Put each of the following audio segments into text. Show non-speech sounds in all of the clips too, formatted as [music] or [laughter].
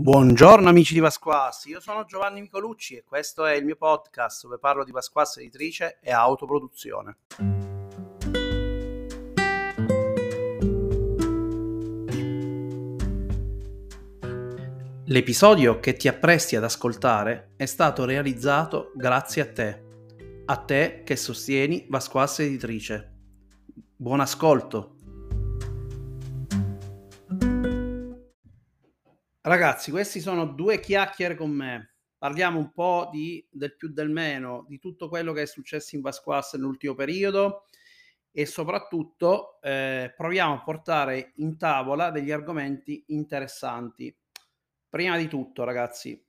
Buongiorno amici di Pasquassi, io sono Giovanni Micolucci e questo è il mio podcast dove parlo di Pasquassi editrice e autoproduzione. L'episodio che ti appresti ad ascoltare è stato realizzato grazie a te, a te che sostieni Vasquassi editrice. Buon ascolto! Ragazzi, questi sono due chiacchiere con me. Parliamo un po' di, del più del meno, di tutto quello che è successo in Vasquas nell'ultimo periodo e soprattutto eh, proviamo a portare in tavola degli argomenti interessanti. Prima di tutto, ragazzi,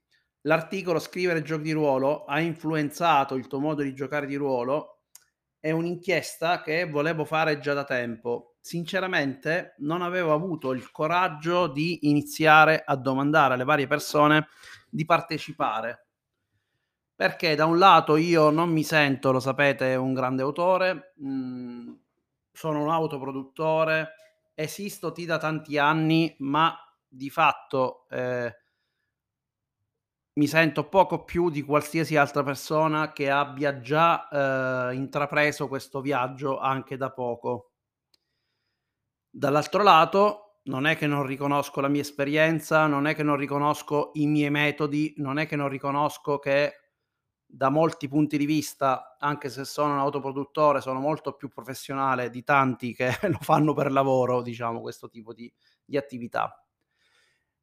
l'articolo Scrivere giochi di ruolo ha influenzato il tuo modo di giocare di ruolo. È un'inchiesta che volevo fare già da tempo sinceramente non avevo avuto il coraggio di iniziare a domandare alle varie persone di partecipare. Perché da un lato io non mi sento, lo sapete, un grande autore, mh, mm, sono un autoproduttore, esisto T da tanti anni, ma di fatto eh, mi sento poco più di qualsiasi altra persona che abbia già eh, intrapreso questo viaggio anche da poco Dall'altro lato, non è che non riconosco la mia esperienza, non è che non riconosco i miei metodi, non è che non riconosco che da molti punti di vista, anche se sono un autoproduttore, sono molto più professionale di tanti che [laughs] lo fanno per lavoro, diciamo, questo tipo di, di attività.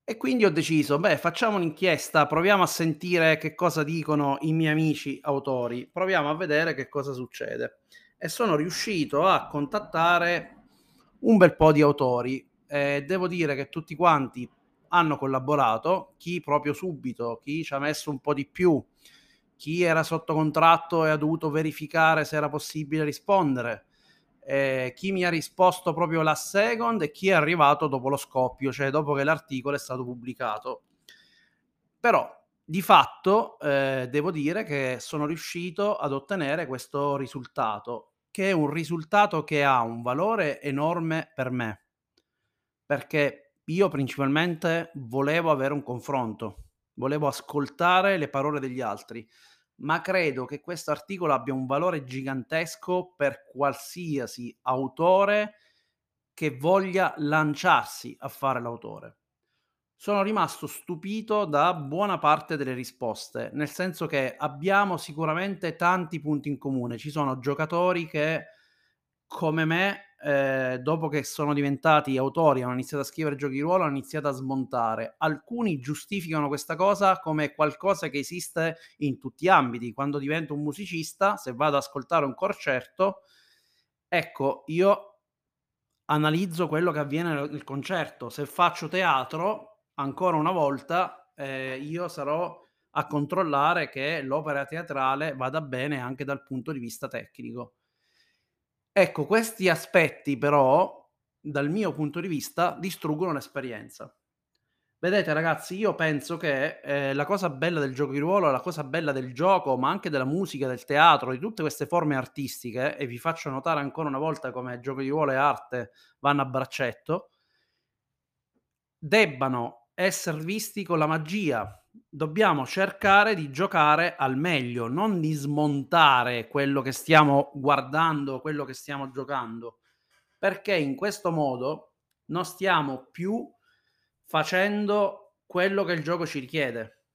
E quindi ho deciso, beh, facciamo un'inchiesta, proviamo a sentire che cosa dicono i miei amici autori, proviamo a vedere che cosa succede. E sono riuscito a contattare un bel po' di autori. Eh, devo dire che tutti quanti hanno collaborato, chi proprio subito, chi ci ha messo un po' di più, chi era sotto contratto e ha dovuto verificare se era possibile rispondere, eh, chi mi ha risposto proprio la second e chi è arrivato dopo lo scoppio, cioè dopo che l'articolo è stato pubblicato. Però di fatto eh, devo dire che sono riuscito ad ottenere questo risultato che è un risultato che ha un valore enorme per me, perché io principalmente volevo avere un confronto, volevo ascoltare le parole degli altri, ma credo che questo articolo abbia un valore gigantesco per qualsiasi autore che voglia lanciarsi a fare l'autore sono rimasto stupito da buona parte delle risposte, nel senso che abbiamo sicuramente tanti punti in comune. Ci sono giocatori che, come me, eh, dopo che sono diventati autori, hanno iniziato a scrivere giochi di ruolo, hanno iniziato a smontare. Alcuni giustificano questa cosa come qualcosa che esiste in tutti gli ambiti. Quando divento un musicista, se vado ad ascoltare un concerto, ecco, io analizzo quello che avviene nel concerto. Se faccio teatro, ancora una volta eh, io sarò a controllare che l'opera teatrale vada bene anche dal punto di vista tecnico. Ecco, questi aspetti però, dal mio punto di vista, distruggono l'esperienza. Vedete ragazzi, io penso che eh, la cosa bella del gioco di ruolo, la cosa bella del gioco, ma anche della musica, del teatro, di tutte queste forme artistiche, e vi faccio notare ancora una volta come gioco di ruolo e arte vanno a braccetto, debbano essere visti con la magia. Dobbiamo cercare di giocare al meglio, non di smontare quello che stiamo guardando, quello che stiamo giocando, perché in questo modo non stiamo più facendo quello che il gioco ci richiede.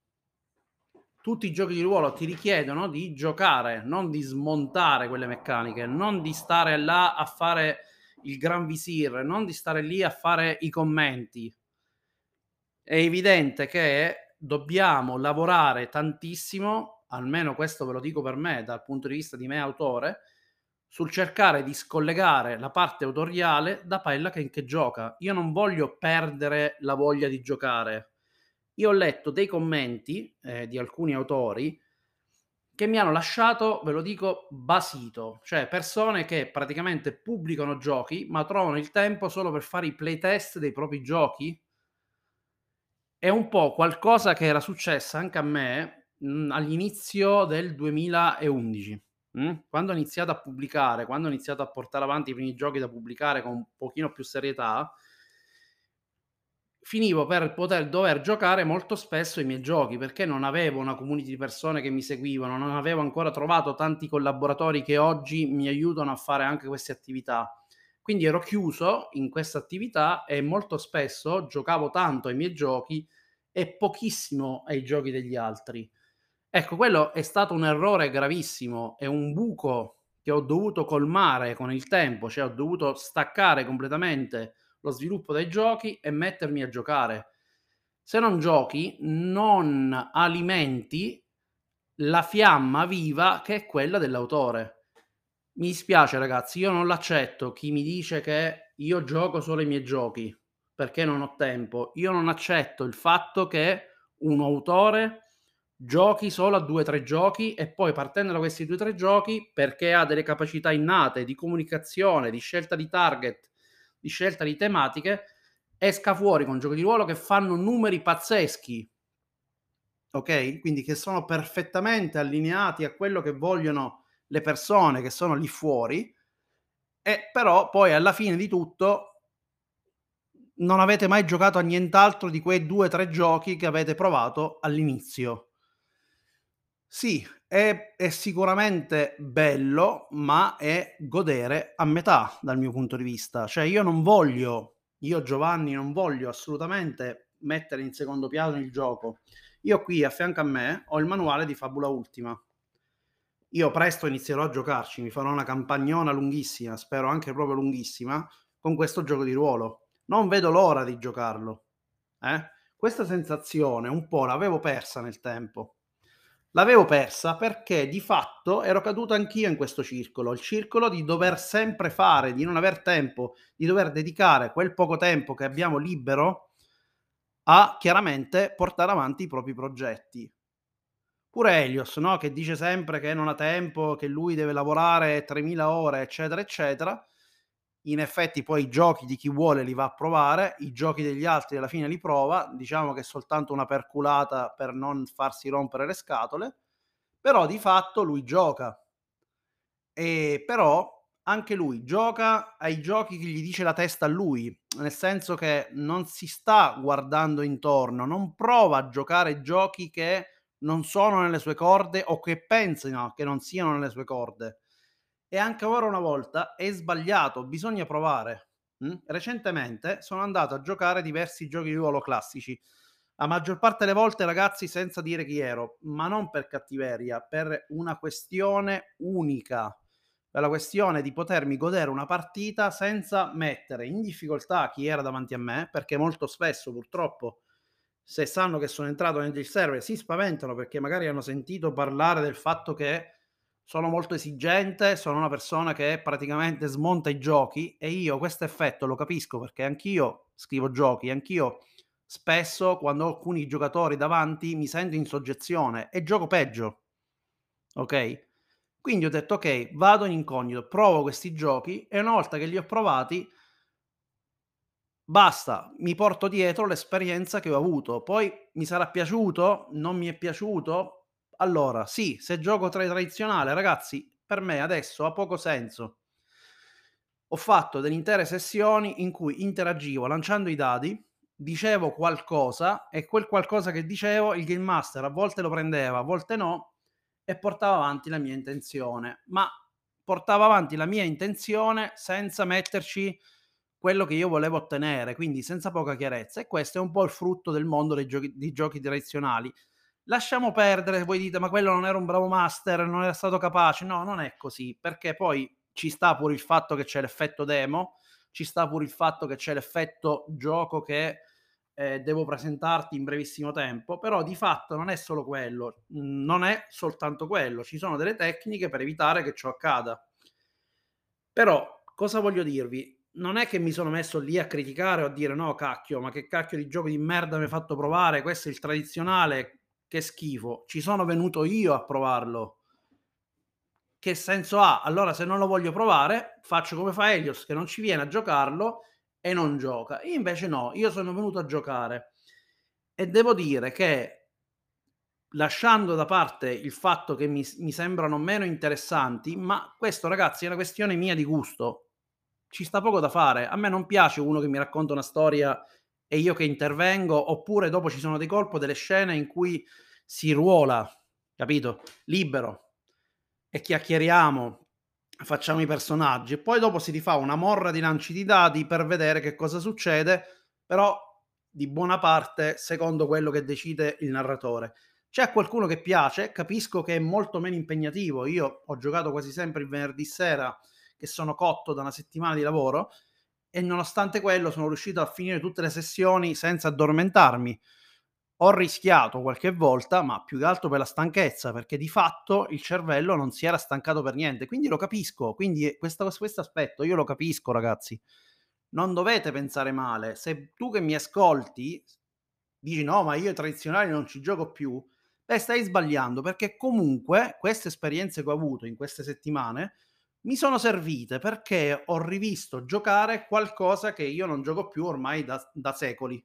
Tutti i giochi di ruolo ti richiedono di giocare, non di smontare quelle meccaniche, non di stare là a fare il gran visir, non di stare lì a fare i commenti è evidente che dobbiamo lavorare tantissimo, almeno questo ve lo dico per me dal punto di vista di me autore, sul cercare di scollegare la parte autoriale da quella che, che gioca. Io non voglio perdere la voglia di giocare. Io ho letto dei commenti eh, di alcuni autori che mi hanno lasciato, ve lo dico, basito, cioè persone che praticamente pubblicano giochi ma trovano il tempo solo per fare i playtest dei propri giochi è un po' qualcosa che era successo anche a me mh, mhmm, all'inizio del 2011. Mh? Mhmm, quando ho iniziato a pubblicare, quando ho iniziato a portare avanti i primi giochi da pubblicare con un pochino più serietà, finivo per poter dover giocare molto spesso i miei giochi, perché non avevo una community di persone che mi seguivano, non avevo ancora trovato tanti collaboratori che oggi mi aiutano a fare anche queste attività. Quindi ero chiuso in questa attività e molto spesso giocavo tanto ai miei giochi e pochissimo ai giochi degli altri. Ecco, quello è stato un errore gravissimo, è un buco che ho dovuto colmare con il tempo, cioè ho dovuto staccare completamente lo sviluppo dei giochi e mettermi a giocare. Se non giochi, non alimenti la fiamma viva che è quella dell'autore. Mi dispiace ragazzi, io non l'accetto chi mi dice che io gioco solo i miei giochi perché non ho tempo. Io non accetto il fatto che un autore giochi solo a due o tre giochi e poi partendo da questi due o tre giochi, perché ha delle capacità innate di comunicazione, di scelta di target, di scelta di tematiche, esca fuori con giochi di ruolo che fanno numeri pazzeschi. Ok? Quindi che sono perfettamente allineati a quello che vogliono le persone che sono lì fuori e però poi alla fine di tutto non avete mai giocato a nient'altro di quei due o tre giochi che avete provato all'inizio. Sì, è, è, sicuramente bello, ma è godere a metà dal mio punto di vista. Cioè io non voglio, io Giovanni non voglio assolutamente mettere in secondo piano il gioco. Io qui a fianco a me ho il manuale di Fabula Ultima. Io presto inizierò a giocarci, mi farò una campagnona lunghissima, spero anche proprio lunghissima, con questo gioco di ruolo. Non vedo l'ora di giocarlo. Eh? Questa sensazione un po' l'avevo persa nel tempo L'avevo persa perché di fatto ero caduto anch'io in questo circolo, il circolo di dover sempre fare, di non aver tempo, di dover dedicare quel poco tempo che abbiamo libero a chiaramente portare avanti i propri progetti. Pure Elios, no? che dice sempre che non ha tempo, che lui deve lavorare 3000 ore, eccetera, eccetera. In effetti poi i giochi di chi vuole li va a provare, i giochi degli altri alla fine li prova, diciamo che è soltanto una perculata per non farsi rompere le scatole, però di fatto lui gioca. E però anche lui gioca ai giochi che gli dice la testa a lui, nel senso che non si sta guardando intorno, non prova a giocare giochi che non sono nelle sue corde o che pensino che non siano nelle sue corde e anche ora una volta è sbagliato, bisogna provare. Mm? Recentemente sono andato a giocare diversi giochi di ruolo classici. La maggior parte delle volte, ragazzi, senza dire chi ero, ma non per cattiveria, per una questione unica, per la questione di potermi godere una partita senza mettere in difficoltà chi era davanti a me, perché molto spesso purtroppo se sanno che sono entrato nel server si spaventano perché magari hanno sentito parlare del fatto che sono molto esigente, sono una persona che praticamente smonta i giochi e io questo effetto lo capisco perché anch'io scrivo giochi, anch'io spesso quando ho alcuni giocatori davanti mi sento in soggezione e gioco peggio. Ok? Quindi ho detto ok, vado in incognito, provo questi giochi e una volta che li ho provati basta, mi porto dietro l'esperienza che ho avuto. Poi mi sarà piaciuto? Non mi è piaciuto? Allora, sì, se gioco tra i tradizionale, ragazzi, per me adesso ha poco senso. Ho fatto delle intere sessioni in cui interagivo lanciando i dadi, dicevo qualcosa e quel qualcosa che dicevo il game master a volte lo prendeva, a volte no e portava avanti la mia intenzione, ma portava avanti la mia intenzione senza metterci quello che io volevo ottenere, quindi senza poca chiarezza e questo è un po' il frutto del mondo dei giochi, dei giochi tradizionali lasciamo perdere, voi dite ma quello non era un bravo master, non era stato capace, no, non è così, perché poi ci sta pure il fatto che c'è l'effetto demo, ci sta pure il fatto che c'è l'effetto gioco che eh, devo presentarti in brevissimo tempo, però di fatto non è solo quello, non è soltanto quello, ci sono delle tecniche per evitare che ciò accada. Però cosa voglio dirvi? Non è che mi sono messo lì a criticare o a dire no, cacchio, ma che cacchio di gioco di merda mi hai fatto provare, questo è il tradizionale, che schifo, ci sono venuto io a provarlo. Che senso ha? Allora, se non lo voglio provare, faccio come fa Elios, che non ci viene a giocarlo e non gioca. Io invece no, io sono venuto a giocare. E devo dire che, lasciando da parte il fatto che mi, mi sembrano meno interessanti, ma questo, ragazzi, è una questione mia di gusto. Ci sta poco da fare. A me non piace uno che mi racconta una storia e io che intervengo, oppure dopo ci sono dei colpo, delle scene in cui si ruola, capito? Libero e chiacchieriamo, facciamo i personaggi e poi dopo si rifà una morra di lanci di dati per vedere che cosa succede, però di buona parte secondo quello che decide il narratore. C'è qualcuno che piace, capisco che è molto meno impegnativo. Io ho giocato quasi sempre il venerdì sera, che sono cotto da una settimana di lavoro, e nonostante quello sono riuscito a finire tutte le sessioni senza addormentarmi. Ho rischiato qualche volta, ma più che altro per la stanchezza, perché di fatto il cervello non si era stancato per niente. Quindi lo capisco, quindi questo, questo aspetto io lo capisco, ragazzi. Non dovete pensare male. Se tu che mi ascolti dici no, ma io ai tradizionali non ci gioco più, beh, stai sbagliando, perché comunque queste esperienze che ho avuto in queste settimane mi sono servite perché ho rivisto giocare qualcosa che io non gioco più ormai da, da secoli.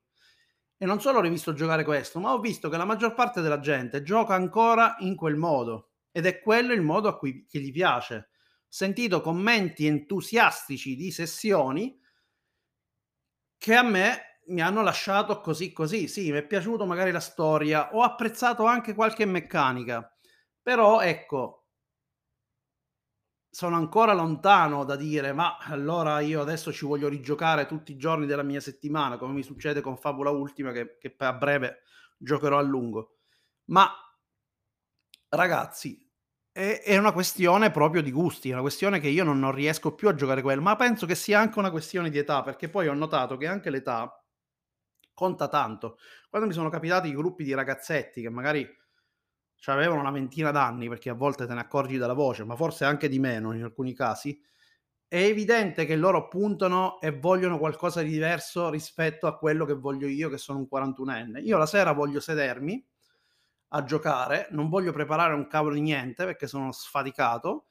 E non solo ho rivisto giocare questo, ma ho visto che la maggior parte della gente gioca ancora in quel modo. Ed è quello il modo a cui gli piace. Ho sentito commenti entusiastici di sessioni che a me mi hanno lasciato così così. Sì, mi è piaciuto magari la storia, ho apprezzato anche qualche meccanica. Però ecco, sono ancora lontano da dire: "Ma allora io adesso ci voglio rigiocare tutti i giorni della mia settimana", come mi succede con Fabula Ultima che che a breve giocherò a lungo. Ma ragazzi, è è una questione proprio di gusti, è una questione che io non non riesco più a giocare quello, ma penso che sia anche una questione di età, perché poi ho notato che anche l'età conta tanto. Quando mi sono capitati i gruppi di ragazzetti che magari c'avevano una ventina d'anni, perché a volte te ne accorgi dalla voce, ma forse anche di meno in alcuni casi, è evidente che loro puntano e vogliono qualcosa di diverso rispetto a quello che voglio io, che sono un 41enne. Io la sera voglio sedermi a giocare, non voglio preparare un cavolo di niente perché sono sfaticato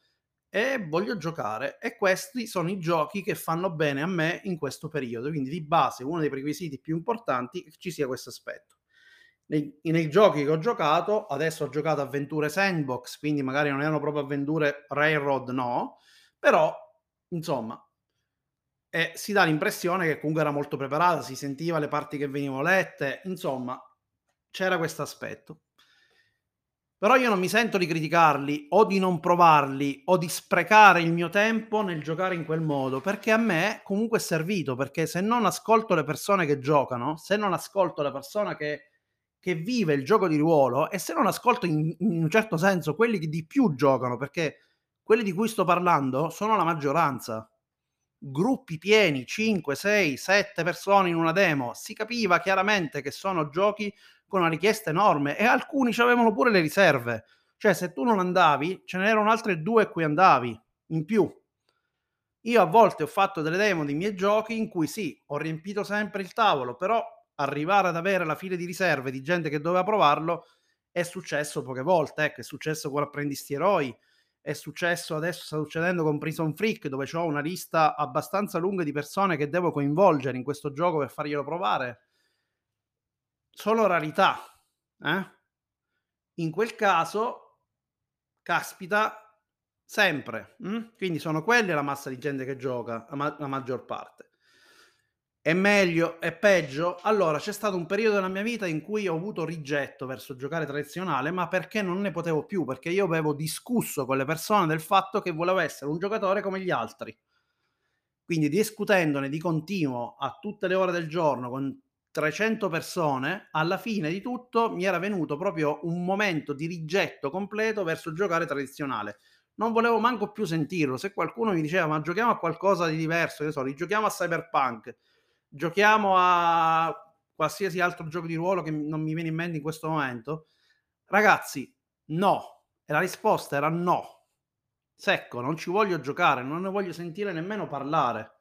e voglio giocare e questi sono i giochi che fanno bene a me in questo periodo. Quindi di base uno dei prerequisiti più importanti è che ci sia questo aspetto nei, nei giochi che ho giocato, adesso ho giocato avventure sandbox, quindi magari non erano proprio avventure railroad, no, però insomma e si dà l'impressione che comunque era molto preparata, si sentiva le parti che venivano lette, insomma c'era questo aspetto. Però io non mi sento di criticarli o di non provarli o di sprecare il mio tempo nel giocare in quel modo, perché a me comunque è servito, perché se non ascolto le persone che giocano, se non ascolto la persona che che vive il gioco di ruolo e se non ascolto in, in un certo senso quelli che di più giocano, perché quelli di cui sto parlando sono la maggioranza. Gruppi pieni, 5, 6, 7 persone in una demo, si capiva chiaramente che sono giochi con una richiesta enorme e alcuni avevano pure le riserve. Cioè, se tu non andavi, ce n'erano altre due a cui andavi in più. Io a volte ho fatto delle demo dei miei giochi in cui sì, ho riempito sempre il tavolo, però arrivare ad avere la fila di riserve di gente che doveva provarlo è successo poche volte, ecco, è successo con Apprendisti Eroi, è successo adesso sta succedendo con Prison Freak dove ho una lista abbastanza lunga di persone che devo coinvolgere in questo gioco per farglielo provare. Sono rarità, eh? In quel caso, caspita, sempre. Hm? Quindi sono quelle la massa di gente che gioca, la, ma- la maggior parte. È meglio? È peggio? Allora, c'è stato un periodo della mia vita in cui ho avuto rigetto verso giocare tradizionale, ma perché non ne potevo più, perché io avevo discusso con le persone del fatto che volevo essere un giocatore come gli altri. Quindi discutendone di continuo a tutte le ore del giorno con 300 persone, alla fine di tutto mi era venuto proprio un momento di rigetto completo verso giocare tradizionale. Non volevo manco più sentirlo. Se qualcuno mi diceva ma giochiamo a qualcosa di diverso, che so, rigiochiamo a Cyberpunk, giochiamo a qualsiasi altro gioco di ruolo che non mi viene in mente in questo momento? Ragazzi, no. E la risposta era no. Secco, non ci voglio giocare, non ne voglio sentire nemmeno parlare.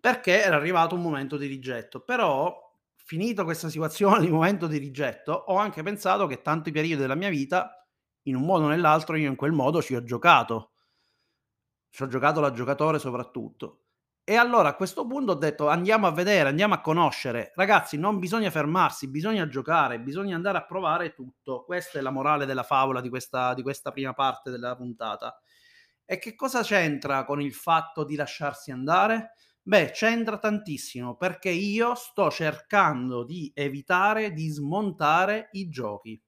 Perché era arrivato un momento di rigetto. Però, finito questa situazione [laughs] di momento di rigetto, ho anche pensato che tanti periodi della mia vita, in un modo o nell'altro, io in quel modo ci ho giocato. Ci ho giocato da giocatore soprattutto. E allora a questo punto ho detto andiamo a vedere, andiamo a conoscere. Ragazzi, non bisogna fermarsi, bisogna giocare, bisogna andare a provare tutto. Questa è la morale della favola di questa, di questa prima parte della puntata. E che cosa c'entra con il fatto di lasciarsi andare? Beh, c'entra tantissimo perché io sto cercando di evitare di smontare i giochi.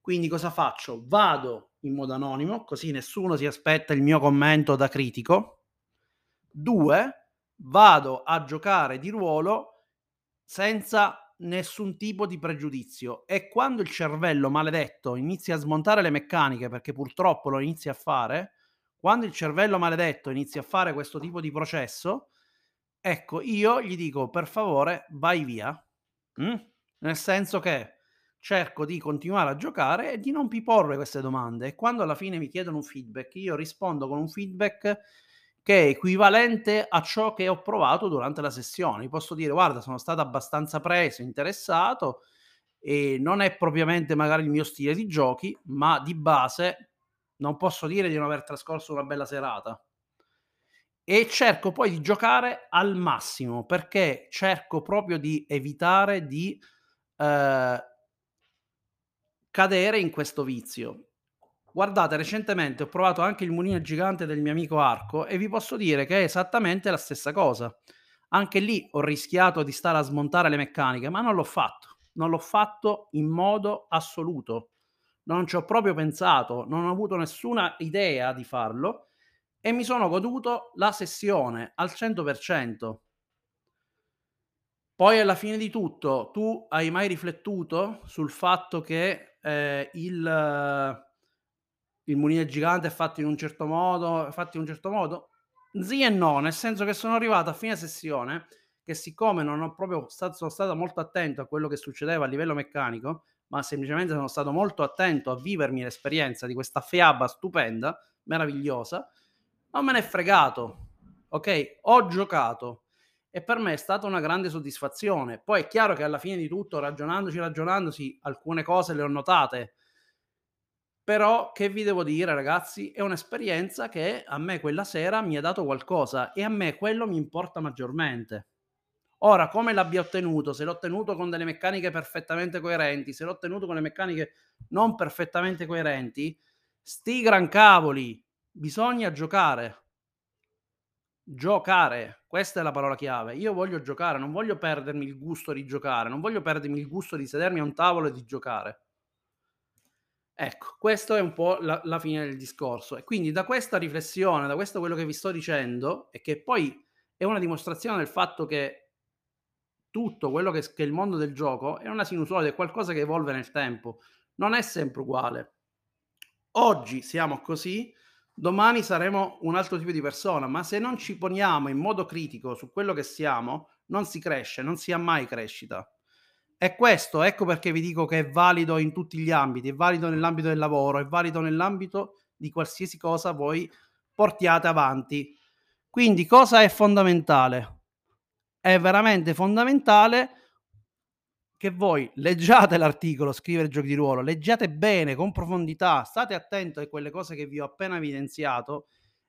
Quindi cosa faccio? Vado in modo anonimo, così nessuno si aspetta il mio commento da critico. Due, vado a giocare di ruolo senza nessun tipo di pregiudizio e quando il cervello maledetto inizia a smontare le meccaniche, perché purtroppo lo inizia a fare, quando il cervello maledetto inizia a fare questo tipo di processo, ecco, io gli dico per favore vai via. Mm? Nel senso che cerco di continuare a giocare e di non piporre queste domande e quando alla fine mi chiedono un feedback, io rispondo con un feedback che è equivalente a ciò che ho provato durante la sessione. posso dire, guarda, sono stato abbastanza preso, interessato e non è propriamente magari il mio stile di giochi, ma di base non posso dire di non aver trascorso una bella serata. E cerco poi di giocare al massimo perché cerco proprio di evitare di eh, cadere in questo vizio. Guardate, recentemente ho provato anche il mulino gigante del mio amico Arco e vi posso dire che è esattamente la stessa cosa. Anche lì ho rischiato di stare a smontare le meccaniche, ma non l'ho fatto. Non l'ho fatto in modo assoluto. Non ci ho proprio pensato, non ho avuto nessuna idea di farlo e mi sono goduto la sessione al 100%. Poi alla fine di tutto, tu hai mai riflettuto sul fatto che eh, il il mulino gigante è fatto in un certo modo, è fatto in un certo modo? Sì e no, nel senso che sono arrivato a fine sessione che siccome non ho proprio stato, sono stato molto attento a quello che succedeva a livello meccanico, ma semplicemente sono stato molto attento a vivermi l'esperienza di questa fiaba stupenda, meravigliosa, non me ne è fregato. Ok? Ho giocato e per me è stata una grande soddisfazione. Poi è chiaro che alla fine di tutto, ragionandoci, ragionandosi, alcune cose le ho notate però che vi devo dire ragazzi, è un'esperienza che a me quella sera mi ha dato qualcosa e a me quello mi importa maggiormente. Ora, come l'abbia ottenuto? Se l'ho ottenuto con delle meccaniche perfettamente coerenti, se l'ho ottenuto con le meccaniche non perfettamente coerenti, sti gran cavoli, bisogna giocare. Giocare, questa è la parola chiave. Io voglio giocare, non voglio perdermi il gusto di giocare, non voglio perdermi il gusto di sedermi a un tavolo e di giocare. Ecco, questo è un po' la, la fine del discorso. E quindi da questa riflessione, da questo quello che vi sto dicendo, e che poi è una dimostrazione del fatto che tutto quello che, che è il mondo del gioco è una sinusoide, è qualcosa che evolve nel tempo, non è sempre uguale. Oggi siamo così, domani saremo un altro tipo di persona, ma se non ci poniamo in modo critico su quello che siamo, non si cresce, non si ha mai crescita. E questo, ecco perché vi dico che è valido in tutti gli ambiti, è valido nell'ambito del lavoro, è valido nell'ambito di qualsiasi cosa voi portiate avanti. Quindi cosa è fondamentale? È veramente fondamentale che voi leggiate l'articolo Scrivere giochi di ruolo, leggiate bene, con profondità, state attenti a quelle cose che vi ho appena evidenziato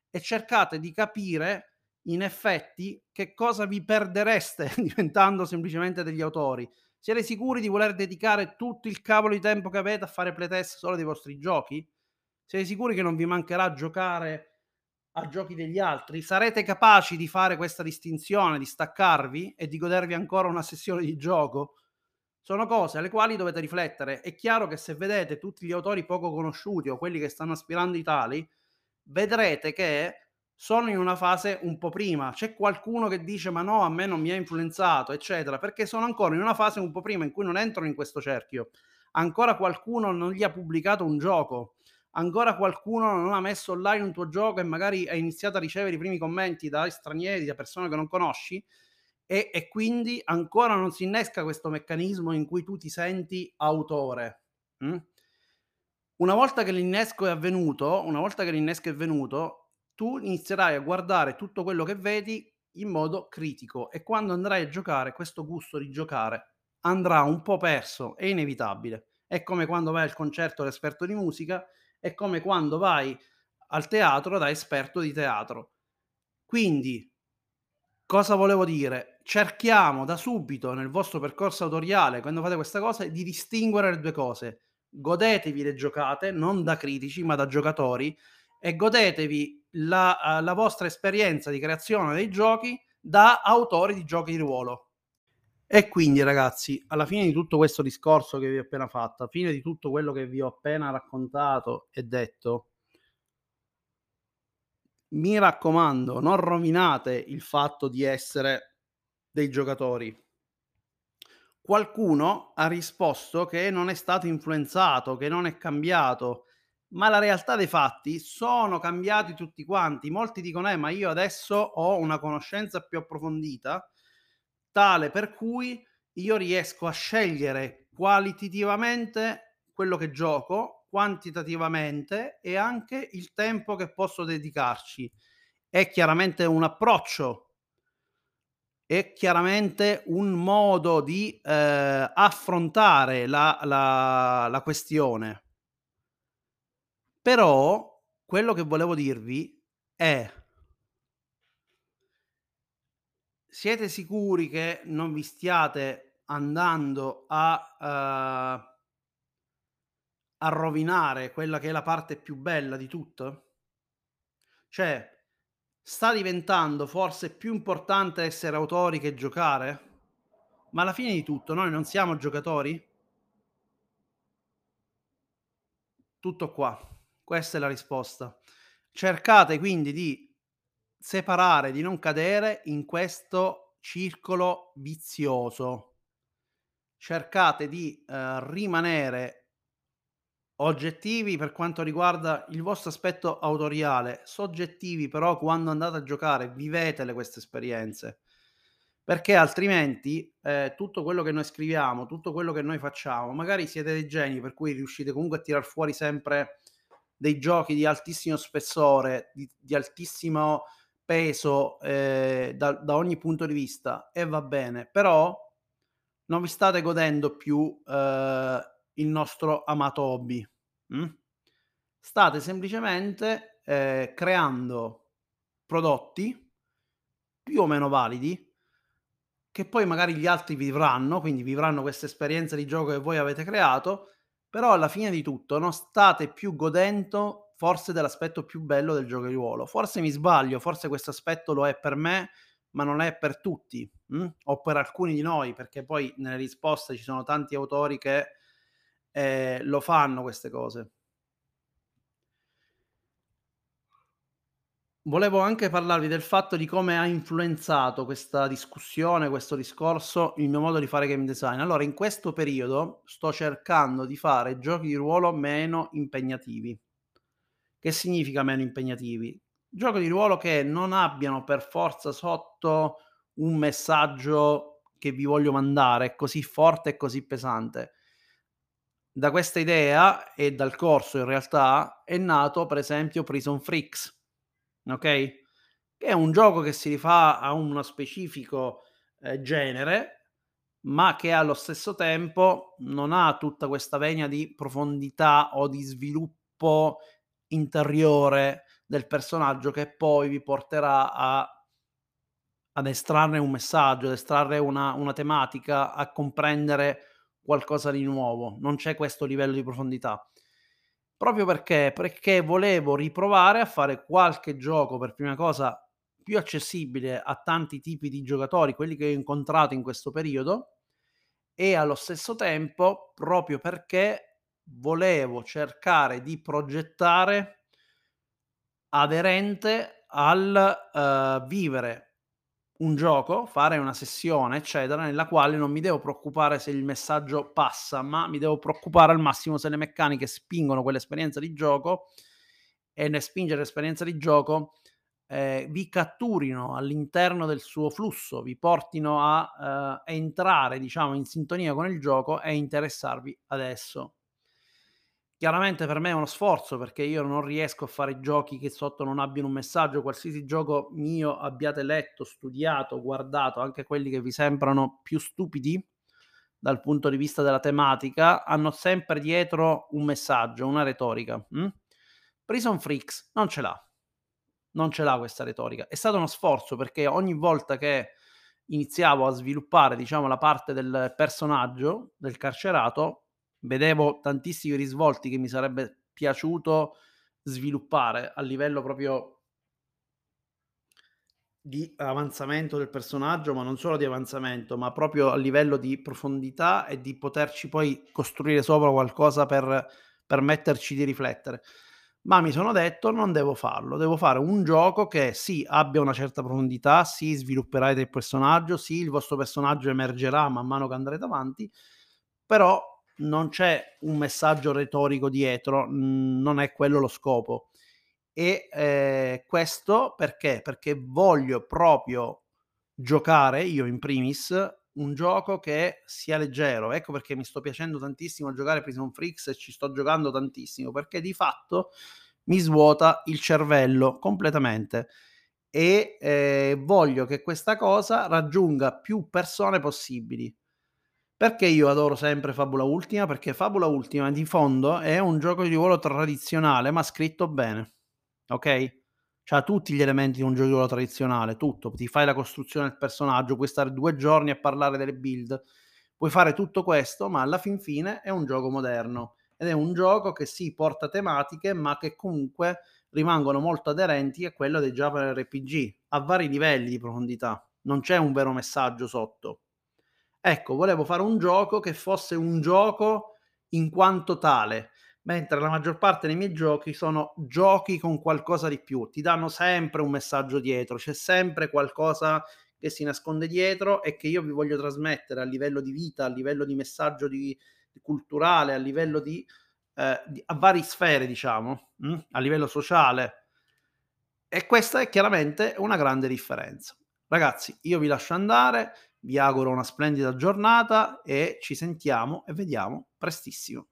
e cercate di capire in effetti che cosa vi perdereste [laughs] diventando semplicemente degli autori siete sicuri di voler dedicare tutto il cavolo di tempo che avete a fare playtest solo dei vostri giochi? Siete sicuri che non vi mancherà giocare a giochi degli altri? Sarete capaci di fare questa distinzione, di staccarvi e di godervi ancora una sessione di gioco? Sono cose alle quali dovete riflettere. È chiaro che se vedete tutti gli autori poco conosciuti o quelli che stanno aspirando i tali, vedrete che sono in una fase un po' prima. C'è qualcuno che dice ma no, a me non mi ha influenzato, eccetera, perché sono ancora in una fase un po' prima in cui non entrano in questo cerchio. Ancora qualcuno non gli ha pubblicato un gioco, ancora qualcuno non ha messo online un tuo gioco e magari ha iniziato a ricevere i primi commenti da stranieri, da persone che non conosci e, e quindi ancora non si innesca questo meccanismo in cui tu ti senti autore. Mm? Una volta che l'innesco è avvenuto, una volta che l'innesco è avvenuto, tu inizierai a guardare tutto quello che vedi in modo critico e quando andrai a giocare questo gusto di giocare andrà un po' perso, è inevitabile. È come quando vai al concerto da esperto di musica, è come quando vai al teatro da esperto di teatro. Quindi, cosa volevo dire? Cerchiamo da subito nel vostro percorso autoriale, quando fate questa cosa, di distinguere le due cose. Godetevi le giocate, non da critici, ma da giocatori, e godetevi la, uh, la vostra esperienza di creazione dei giochi da autori di giochi di ruolo. E quindi ragazzi, alla fine di tutto questo discorso che vi ho appena fatto, alla fine di tutto quello che vi ho appena raccontato e detto, mi raccomando, non rovinate il fatto di essere dei giocatori. Qualcuno ha risposto che non è stato influenzato, che non è cambiato, ma la realtà dei fatti sono cambiati tutti quanti. Molti dicono: "Eh, ma io adesso ho una conoscenza più approfondita, tale per cui io riesco a scegliere qualitativamente quello che gioco, quantitativamente e anche il tempo che posso dedicarci". È chiaramente un approccio è chiaramente un modo di, ehm, affrontare la la la questione. Però quello che volevo dirvi è siete sicuri che non vi stiate andando a uhm a rovinare quella che è la parte più bella di tutto? Cioè, sta diventando forse più importante essere autori che giocare? Ma alla fine di tutto noi non siamo giocatori? Tutto qua. Questa è la risposta. Cercate quindi di separare, di non cadere in questo circolo vizioso. Cercate di, ehm, rimanere oggettivi per quanto riguarda il vostro aspetto autoriale, soggettivi però quando andate a giocare, vivetele queste esperienze. Perché altrimenti, ehm, tutto quello che noi scriviamo, tutto quello che noi facciamo, magari siete dei geni per cui riuscite comunque a tirar fuori sempre dei giochi di altissimo spessore, di di altissimo peso, ehm, da da ogni punto di vista e va bene, però non vi state godendo più, ehm, il nostro amato hobby, mh? State semplicemente, ehm, creando prodotti più o meno validi che poi magari gli altri vivranno, quindi vivranno questa esperienza di gioco che voi avete creato, però alla fine di tutto non state più godendo forse dell'aspetto più bello del gioco di ruolo. Forse mi sbaglio, forse questo aspetto lo è per me, ma non è per tutti, mh? o per alcuni di noi, perché poi nelle risposte ci sono tanti autori che, ehm, lo fanno queste cose. Volevo anche parlarvi del fatto di come ha influenzato questa discussione, questo discorso, il mio modo di fare game design. Allora, in questo periodo sto cercando di fare giochi di ruolo meno impegnativi. Che significa meno impegnativi? Giochi di ruolo che non abbiano per forza sotto un messaggio che vi voglio mandare così forte e così pesante. Da questa idea e dal corso in realtà è nato per esempio Prison Freaks, okay, che è un gioco che si rifà a uno specifico, ehm, genere, ma che allo stesso tempo non ha tutta questa venia di profondità o di sviluppo interiore del personaggio che poi vi porterà a ad estrarre un messaggio, ad estrarre una una tematica, a comprendere qualcosa di nuovo. Non c'è questo livello di profondità. Proprio perché? Perché volevo riprovare a fare qualche gioco, per prima cosa, più accessibile a tanti tipi di giocatori, quelli che ho incontrato in questo periodo, e allo stesso tempo, proprio perché volevo cercare di progettare aderente al, uhm, vivere un gioco, fare una sessione, eccetera, nella quale non mi devo preoccupare se il messaggio passa, ma mi devo preoccupare al massimo se le meccaniche spingono quell'esperienza di gioco e nel spingere l'esperienza di gioco, ehm, vi catturino all'interno del suo flusso, vi portino a, uhm, entrare diciamo in sintonia con il gioco e interessarvi ad esso. Chiaramente per me è uno sforzo, perché io non riesco a fare giochi che sotto non abbiano un messaggio, qualsiasi gioco mio abbiate letto, studiato, guardato, anche quelli che vi sembrano più stupidi dal punto di vista della tematica, hanno sempre dietro un messaggio, una retorica, mh? Prison Freaks non ce l'ha. Non ce l'ha questa retorica. È stato uno sforzo perché ogni volta che iniziavo a sviluppare, diciamo, la parte del personaggio, del carcerato, vedevo tantissimi risvolti che mi sarebbe piaciuto sviluppare a livello proprio di avanzamento del personaggio, ma non solo di avanzamento, ma proprio a livello di profondità e di poterci poi costruire sopra qualcosa per permetterci di riflettere. Ma mi sono detto: "Non devo farlo, devo fare un gioco che sì, abbia una certa profondità, sì, svilupperete il personaggio, sì, il vostro personaggio emergerà man mano che andrete avanti, però non c'è un messaggio retorico dietro, non è quello lo scopo". E, ehm, questo perché? Perché voglio proprio giocare, io in primis, un gioco che sia leggero. Ecco perché mi sto piacendo tantissimo giocare Prison Freaks e ci sto giocando tantissimo, perché di fatto mi svuota il cervello completamente e, ehm, voglio che questa cosa raggiunga più persone possibili. Perché io adoro sempre Fabula Ultima? Perché Fabula Ultima di fondo è un gioco di ruolo tradizionale, ma scritto bene, okay? C'ha tutti gli elementi di un gioco di ruolo tradizionale, tutto. Ti fai la costruzione del personaggio, puoi stare 2 giorni a parlare delle build, puoi fare tutto questo, ma alla fin fine è un gioco moderno ed è un gioco che sì, porta tematiche, ma che comunque rimangono molto aderenti a quello dei Japan RPG, a vari livelli di profondità. Non c'è un vero messaggio sotto. Ecco, volevo fare un gioco che fosse un gioco in quanto tale, mentre la maggior parte dei miei giochi sono giochi con qualcosa di più, ti danno sempre un messaggio dietro, c'è sempre qualcosa che si nasconde dietro e che io vi voglio trasmettere a livello di vita, a livello di messaggio di culturale, a livello di, ehm, di a varie sfere diciamo, mh, a livello sociale. E questa è chiaramente una grande differenza. Ragazzi, io vi lascio andare, vi auguro una splendida giornata e ci sentiamo e vediamo prestissimo.